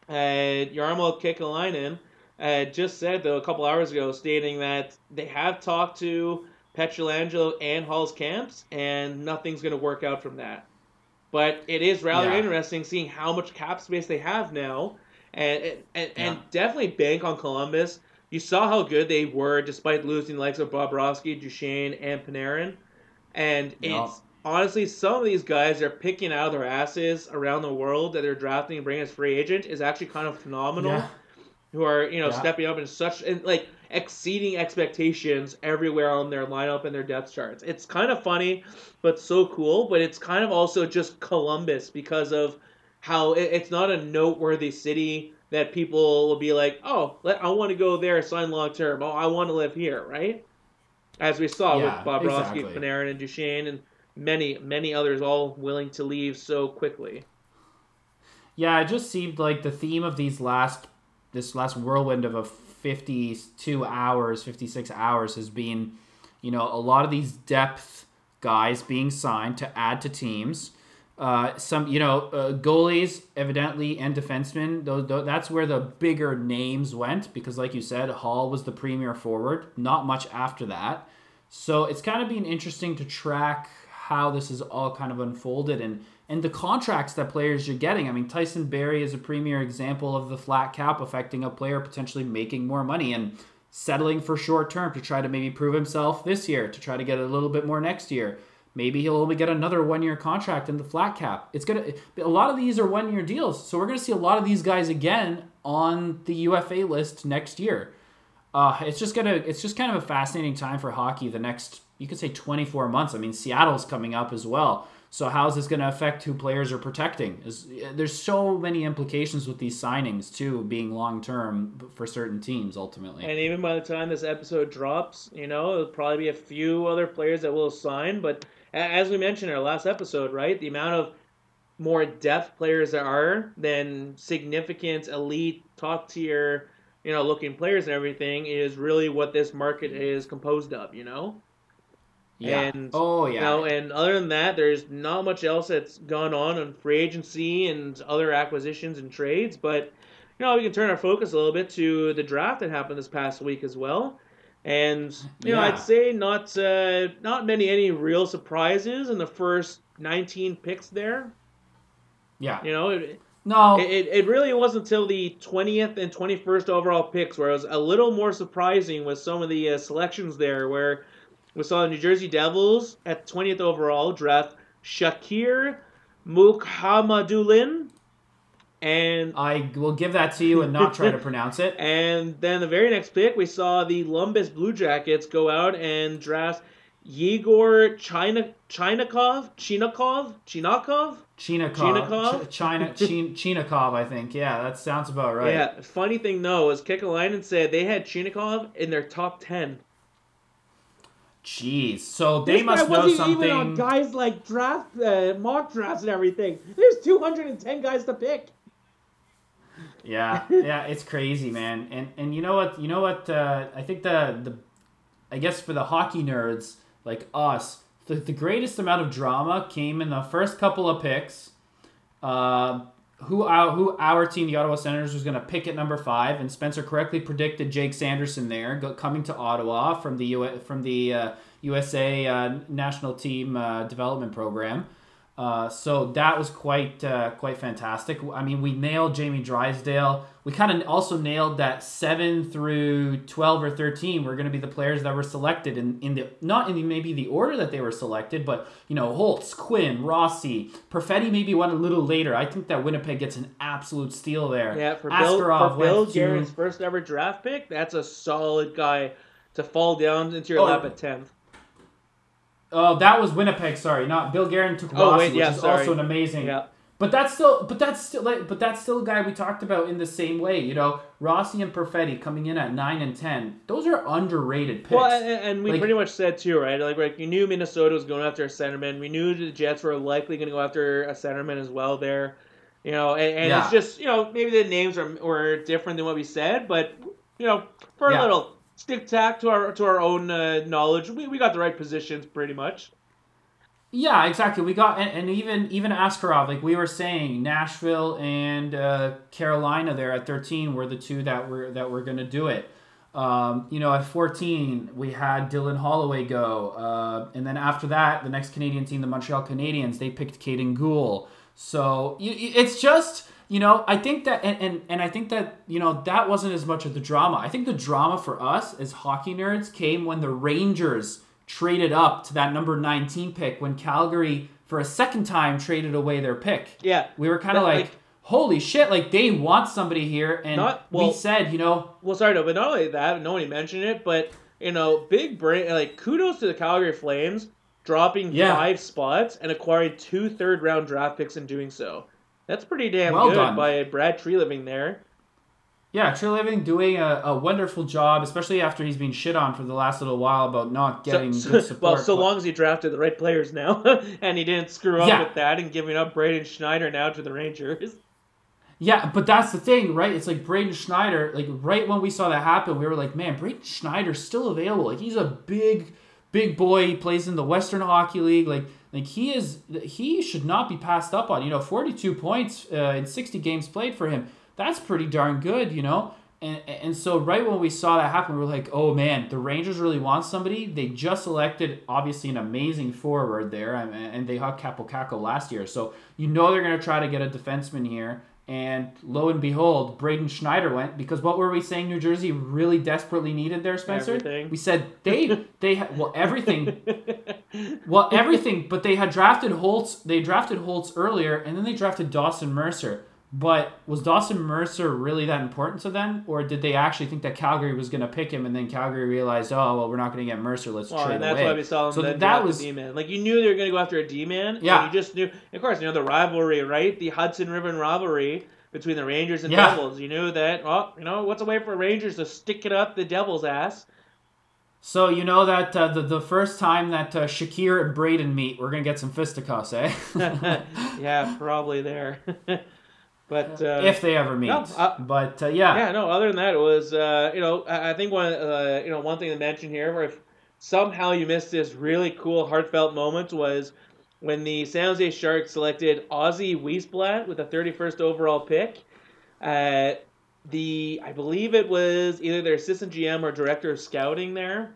uh, Jarmo Kekalainen uh, just said though a couple hours ago, stating that they have talked to Pietrangelo and Hall's camps, and nothing's going to work out from that. But it is rather Yeah. interesting seeing how much cap space they have now, and and, and Yeah. definitely bank on Columbus. You saw how good they were despite losing the likes of Bobrovsky, Duchene, and Panarin, and Yeah. it's honestly some of these guys they're picking out of their asses around the world that they're drafting and bringing as free agent is actually kind of phenomenal Yeah. who are you know stepping up in such and like exceeding expectations everywhere on their lineup and their depth charts. It's kind of funny, but so cool. But it's kind of also just Columbus because of how it, it's not a noteworthy city that people will be like, oh, let, I want to go there, sign long term. Oh, I want to live here, right? As we saw Yeah, with Bobrovsky, exactly. Panarin, and Duchene, and many many others, all willing to leave so quickly. Yeah, it just seemed like the theme of these last this last whirlwind of a 52 hours, 56 hours has been, you know, a lot of these depth guys being signed to add to teams. Uh, some, you know, uh, goalies evidently and defensemen. though, tho- that's where the bigger names went because, like you said, Hall was the premier forward. Not much after that. So it's kind of been interesting to track how this is all kind of unfolded and and the contracts that players are getting. I mean, Tyson Barrie is a premier example of the flat cap affecting a player potentially making more money and settling for short term to try to maybe prove himself this year, to try to get a little bit more next year. Maybe he'll only get another one year contract in the flat cap. It's gonna a lot of these are one year deals, so we're gonna see a lot of these guys again on the UFA list next year. Uh, it's just gonna it's just kind of a fascinating time for hockey the next you could say 24 months i mean seattle's coming up as well so how's this going to affect who players are protecting Is- there's so many implications with these signings too being long term for certain teams ultimately And even by the time this episode drops, you know, there'll probably be a few other players that will sign. But as we mentioned in our last episode, right, the amount of more depth players there are than significant elite top tier, you know, looking players and everything is really what this market is composed of. You know. yeah and, oh yeah You know, and other than that, there's not much else that's gone on on free agency and other acquisitions and trades. But you know, we can turn our focus a little bit to the draft that happened this past week as well. And you know, I'd say not uh, not many any real surprises in the first 19 picks there. yeah. You know, it, no. it, it really wasn't until the 20th and 21st overall picks where it was a little more surprising with some of the uh, selections there where we saw the New Jersey Devils at 20th overall draft Shakir Mukhamadullin and i will give that to you and not try to [laughs] pronounce it and then the very next pick we saw the Lumbus Blue Jackets go out and draft Yegor China Chinakhov Chinakhov Chinakhov Chinakhov, Chinakhov? Ch- China, [laughs] Chin, Chinakhov, I think. Yeah, that sounds about right. Yeah, funny thing though is Kekalainen said they had Chinakhov in their top ten. Jeez. So they This must guy know wasn't something. even on guys like draft uh, mock drafts and everything. There's 210 guys to pick. Yeah, [laughs] yeah, it's crazy, man. And and you know what? You know what? Uh, I think the the, I guess for the hockey nerds like us, the, the greatest amount of drama came in the first couple of picks. Uh, who our who our team, the Ottawa Senators, was going to pick at number five, and Spencer correctly predicted Jake Sanderson there, go, coming to Ottawa from the U, from the uh, USA uh, national team uh, development program. Uh, so that was quite uh, quite fantastic. I mean, we nailed Jamie Drysdale. We kind of also nailed that seven through twelve or thirteen were going to be the players that were selected in, in the not in the, maybe the order that they were selected, but you know Holtz, Quinn, Rossi, Perfetti maybe one a little later. I think that Winnipeg gets an absolute steal there. Yeah, for Bill, for Bill went to- first ever draft pick, that's a solid guy to fall down into your Oh. lap at 10th. Oh, that was Winnipeg. Sorry, not Bill Guerin took Oh, Rossi, wait, yeah, which is sorry. also an amazing. Yeah. But that's still, but that's still, like, but that's still a guy we talked about in the same way. You know, Rossi and Perfetti coming in at nine and ten. Those are underrated picks. Well, and, and we Like- pretty much said too, right? Like, like you knew Minnesota was going after a centerman. We knew the Jets were likely going to go after a centerman as well there. You know, and, and Yeah. it's just you know maybe the names are were different than what we said, but you know for a Yeah. little stick tack to our to our own uh, knowledge, we, we got the right positions pretty much. Yeah, exactly. We got and, and even even Askarov, like we were saying, Nashville and uh, Carolina there at thirteen were the two that were that were going to do it. Um, you know, at fourteen we had Dylan Holloway go, uh, and then after that, the next Canadian team, the Montreal Canadiens, they picked Kaiden Guhle. So you- it's just you know I think that and, and and I think that you know that wasn't as much of the drama. I think the drama for us as hockey nerds came when the Rangers traded up to that number 19 pick when Calgary for a second time traded away their pick. Yeah, We were kind of like, like- holy shit, like they want somebody here and Not- we said, you know, Well, sorry, no, but not only that, no one mentioned it, but you know, big brain, like kudos to the Calgary Flames dropping Yeah. five spots and acquiring two third round draft picks in doing so. That's pretty damn Well good done. by Brad Treliving there. yeah, Treliving doing a, a wonderful job, especially after he's been shit on for the last little while about not getting So, good support. well, so long as he drafted the right players now, [laughs] and he didn't screw up Yeah. with that and giving up Braden Schneider now to the Rangers. Yeah, but that's the thing, right? It's like Braden Schneider, like right when we saw that happen, we were like, man, Braden Schneider's still available. Like he's a big, big boy. He plays in the Western Hockey League. Like, like he is, he should not be passed up on. You know, forty-two points uh, in sixty games played for him. That's pretty darn good, you know. And and so right when we saw that happen, we were like, oh man, the Rangers really want somebody. They just elected obviously an amazing forward there, and, and they had Kaapo Kakko last year, so you know they're gonna try to get a defenseman here. And lo and behold, Braden Schneider went because what were we saying? New Jersey really desperately needed there, Spencer. Everything. We said they they had well everything, well everything, but they had drafted Holtz. They drafted Holtz earlier, and then they drafted Dawson Mercer. But was Dawson Mercer really that important to them, or did they actually think that Calgary was going to pick him, and then Calgary realized, oh well, we're not going to get Mercer. Let's Well, trade and that's away. why we saw him So that draft was- a D-man. Like, you knew they were going to go after a D-man. and Yeah. you just knew. Of course, you know the rivalry, right? The Hudson River rivalry between the Rangers and Yeah. Devils. You knew that, well, you know, what's a way for Rangers to stick it up the Devils' ass? So you know that uh, the the first time that uh, Shakir and Braden meet, we're gonna get some fisticuffs, eh? [laughs] yeah, probably there. [laughs] but uh, if they ever meet. no, uh, but uh, yeah, yeah, no. Other than that, it was uh, you know I, I think one uh, you know one thing to mention here, if somehow you missed this really cool heartfelt moment was when the San Jose Sharks selected Ozzy Wiesblatt with the 31st overall pick. Uh, the I believe it was either their assistant GM or director of scouting there.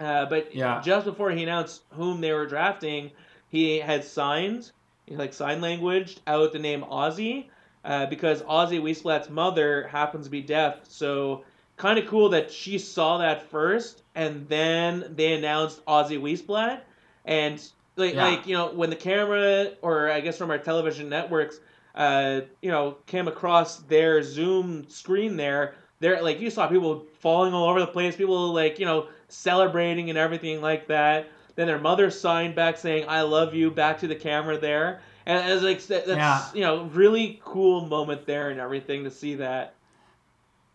Uh, but Yeah. just before he announced whom they were drafting, he had signed, like sign language, out the name Ozzy uh, because Ozzy Wiesblatt's mother happens to be deaf. So kind of cool that she saw that first, and then they announced Ozzy Weisblatt. and like Yeah. like you know when the camera or I guess from our television networks, uh, you know, came across their Zoom screen there. There, like you saw people falling all over the place, people like you know celebrating and everything like that. Then their mother signed back saying "I love you" back to the camera there, and as like that- that's Yeah. you know really cool moment there and everything to see that.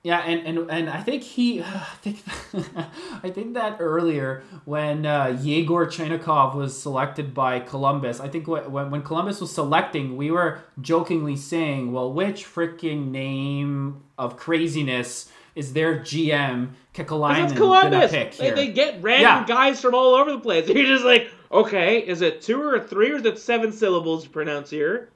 Yeah, and, and, and I think he, [sighs] I think, [laughs] I think that earlier when uh, Yegor Chainikov was selected by Columbus, I think when when Columbus was selecting, we were jokingly saying, well, which freaking name of craziness is their GM Kekalainen Columbus. pick They, they get random Yeah. guys from all over the place. [laughs] You're just like, okay, is it two or three or is it seven syllables to pronounce here?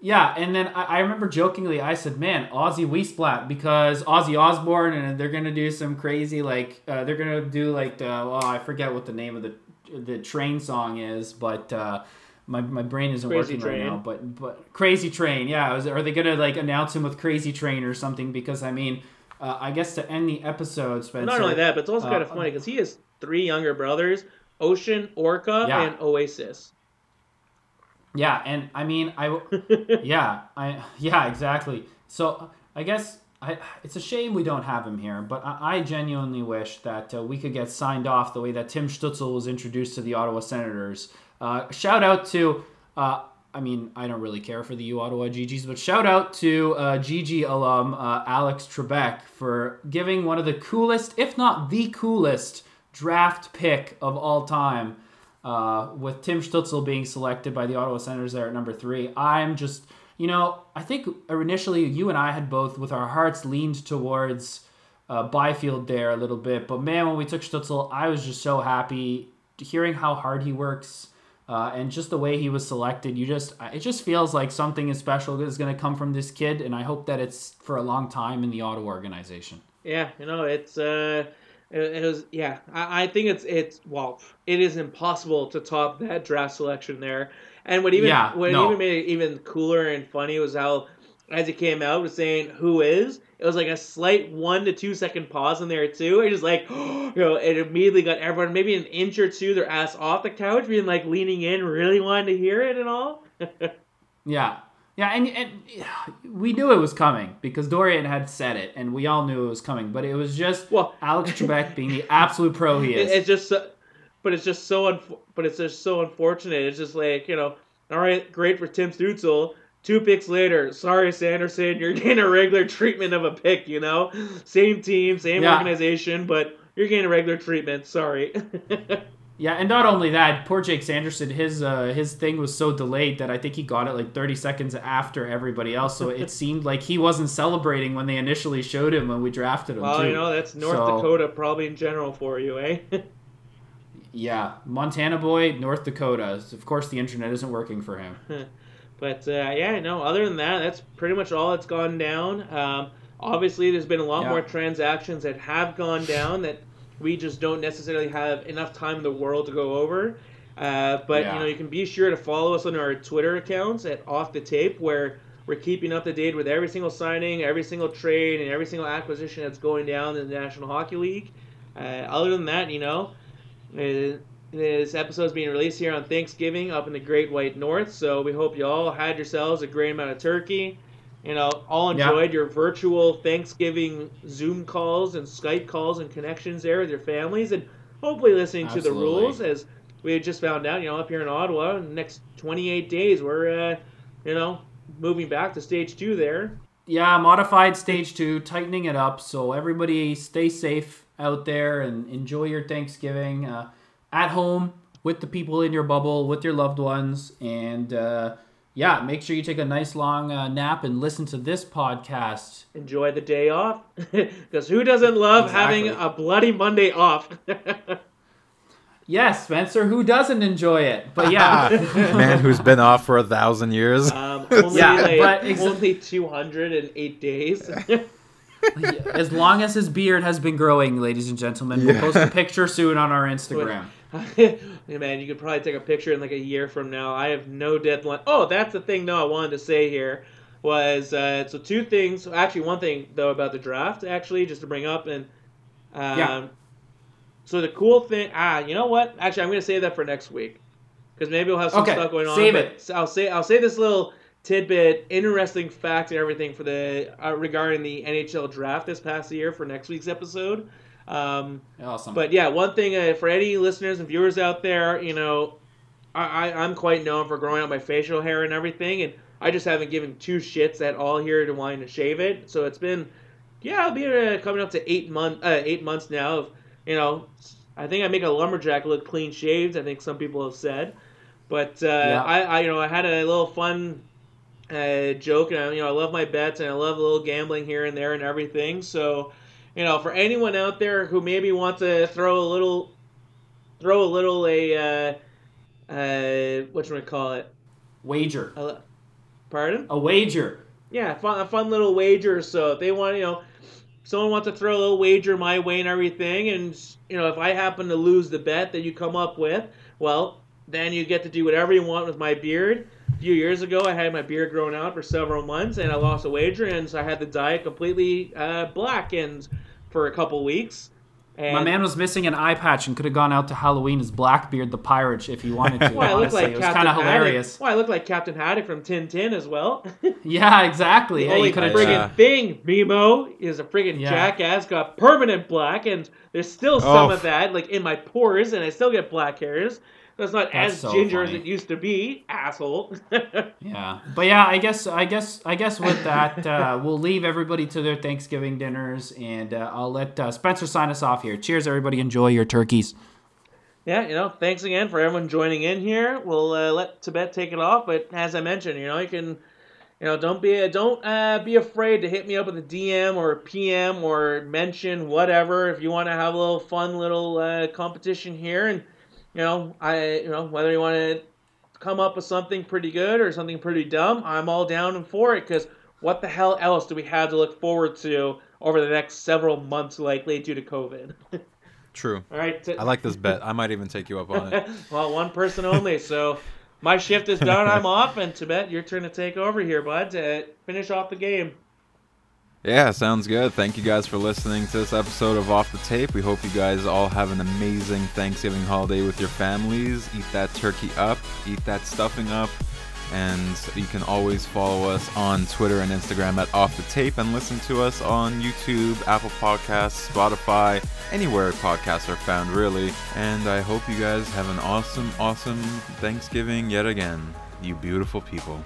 Yeah, and then I, I remember jokingly I said, "Man, Ozzy Wiesblatt because Ozzy Osbourne, and they're gonna do some crazy like uh, they're gonna do like the oh I forget what the name of the the train song is, but uh, my, my brain isn't Crazy working Train. right now. But but Crazy Train, yeah, was, are they gonna like announce him with Crazy Train or something? Because I mean, uh, I guess to end the episode, Spencer. Not only that, but it's also uh, kind of funny because he has three younger brothers: Ocean, Orca, Yeah. and Oasis. Yeah, and I mean, I [laughs] yeah, I yeah, exactly. So I guess I, it's a shame we don't have him here, but I, I genuinely wish that uh, we could get signed off the way that Tim Stützle was introduced to the Ottawa Senators. Uh, shout out to, uh, I mean, I don't really care for the U Ottawa GGs, but shout out to uh, GG alum uh, Alex Trebek for giving one of the coolest, if not the coolest, draft pick of all time uh, with Tim Stützle being selected by the Ottawa Senators there at number three. I'm just, you know, I think initially you and I had both, with our hearts, leaned towards uh, Byfield there a little bit. But man, when we took Stützle, I was just so happy hearing how hard he works. Uh, and just the way he was selected, you just it just feels like something is special is going to come from this kid, and I hope that it's for a long time in the Ottawa organization. Yeah, you know, it's uh, it, it was yeah. I, I think it's it's well, it is impossible to top that draft selection there. And what even Yeah, what no. even made it even cooler and funny was how as it came out was saying who is. It was like a slight one to two second pause in there too. It just like [gasps] you know, it immediately got everyone maybe an inch or two their ass off the couch, being like leaning in, really wanting to hear it and all. [laughs] Yeah. Yeah, and, and we knew it was coming because Dorion had said it, and we all knew it was coming. But it was just Well- Alex [laughs] Trebek being the absolute pro he is. it's just so, but it's just so unf- but it's just so unfortunate. It's just like you know, all right, great for Tim Stützle. Two picks later, sorry Sanderson, you're getting a regular treatment of a pick. You know, same team, same Yeah. organization, but you're getting a regular treatment. Sorry. [laughs] Yeah, and not only that, poor Jake Sanderson, his uh, his thing was so delayed that I think he got it like 30 seconds after everybody else. So it [laughs] seemed like he wasn't celebrating when they initially showed him when we drafted him. well, too. you know that's North So- Dakota probably in general for you, eh? [laughs] Yeah, Montana boy, North Dakota. Of course, the internet isn't working for him. [laughs] But uh, yeah, no. Other than that, that's pretty much all that's gone down. Um, obviously, there's been a lot Yeah. more transactions that have gone down that we just don't necessarily have enough time in the world to go over. Uh, but Yeah. you know, you can be sure to follow us on our Twitter accounts at Off the Tape, where we're keeping up to date with every single signing, every single trade, and every single acquisition that's going down in the National Hockey League. Uh, other than that, you know, uh, this episode is being released here on Thanksgiving up in the Great White North, so we hope you all had yourselves a great amount of turkey. You know, all Yeah. enjoyed your virtual Thanksgiving Zoom calls and Skype calls and connections there with your families, and hopefully listening to the rules as we had just found out. You know, up here in Ottawa, in the next 28 days, we're uh, you know moving back to stage two there. Yeah, modified stage two, tightening it up. So everybody stay safe out there and enjoy your Thanksgiving uh, at home with the people in your bubble, with your loved ones. And uh, yeah, make sure you take a nice long uh, nap and listen to this podcast. Enjoy the day off, [laughs] because who doesn't love having a bloody Monday off? [laughs] Yes, Spencer, who doesn't enjoy it? But yeah, [laughs] Man who's been off for a thousand years. Um, only Yeah, like, but exa- only 208 days. [laughs] as long as his beard has been growing, ladies and gentlemen, we'll post a picture soon on our Instagram. [laughs] man, you could probably take a picture in like a year from now. I have no deadline. Oh, that's the thing, though, I wanted to say here was uh, so two things. Actually, one thing though about the draft, actually, just to bring up and um, Yeah. So the cool thing, ah, you know what? Actually, I'm gonna save that for next week because maybe we'll have some Okay, stuff going on. save it. I'll say I'll say this little tidbit, interesting fact and everything for the uh, regarding the NHL draft this past year for next week's episode. Um, Awesome. but yeah, one thing uh, for any listeners and viewers out there, you know, I, I, I'm quite known for growing out my facial hair and everything, and I just haven't given two shits at all here to wanting to shave it. So it's been, yeah, I'll be uh, coming up to eight month, uh, eight months now. Of you know, I think I make a lumberjack look clean shaved. I think some people have said, but uh, Yeah. I, I, you know, I had a little fun uh, joke, and I, you know, I love my bets, and I love a little gambling here and there and everything. So, you know, for anyone out there who maybe wants to throw a little, throw a little a, uh, uh, what should we call it? wager. A, pardon? A wager. Yeah, fun, a fun little wager. So if they want, you know, someone wants to throw a little wager my way and everything, and you know, if I happen to lose the bet that you come up with, well, then you get to do whatever you want with my beard. A few years ago, I had my beard grown out for several months, and I lost a wager, and so I had the dye completely uh, black and for a couple weeks. And My man was missing an eye patch and could have gone out to Halloween as Blackbeard the pirate if he wanted to. [laughs] Why I look honestly. like it was Captain kind of hilarious. Why I look like Captain Haddock from Tintin as well. [laughs] Yeah, exactly. The Yeah, only you could have friggin' Yeah. thing, Mimo, is a friggin' Yeah. jackass got permanent black, and there's still some Oh. of that, like in my pores, and I still get black hairs. That's not That's as so ginger as it used to be, asshole. [laughs] Yeah, but yeah, I guess I guess I guess with that uh, we'll leave everybody to their Thanksgiving dinners, and uh, I'll let uh, Spencer sign us off here. Cheers, everybody! Enjoy your turkeys. yeah, you know, thanks again for everyone joining in here. We'll uh, let Tibet take it off, but as I mentioned, you know, you can, you know, don't be don't uh, be afraid to hit me up with a DM or a PM or mention whatever if you want to have a little fun little uh, competition here. And you know, I you know whether you want to come up with something pretty good or something pretty dumb, I'm all down for it because what the hell else do we have to look forward to over the next several months, likely due to COVID? [laughs] True. all right. t- I like this bet. I might even take you up on it. [laughs] well, one person only. So my shift is done. I'm [laughs] off, and Tibet, your turn to take over here, bud, to finish off the game. Yeah, sounds good. Thank you guys for listening to this episode of Off the Tape. We hope you guys all have an amazing Thanksgiving holiday with your families. Eat that turkey up, eat that stuffing up, and you can always follow us on Twitter and Instagram at Off the Tape and listen to us on YouTube, Apple Podcasts, Spotify, anywhere podcasts are found, really. And I hope you guys have an awesome, awesome Thanksgiving yet again, you beautiful people.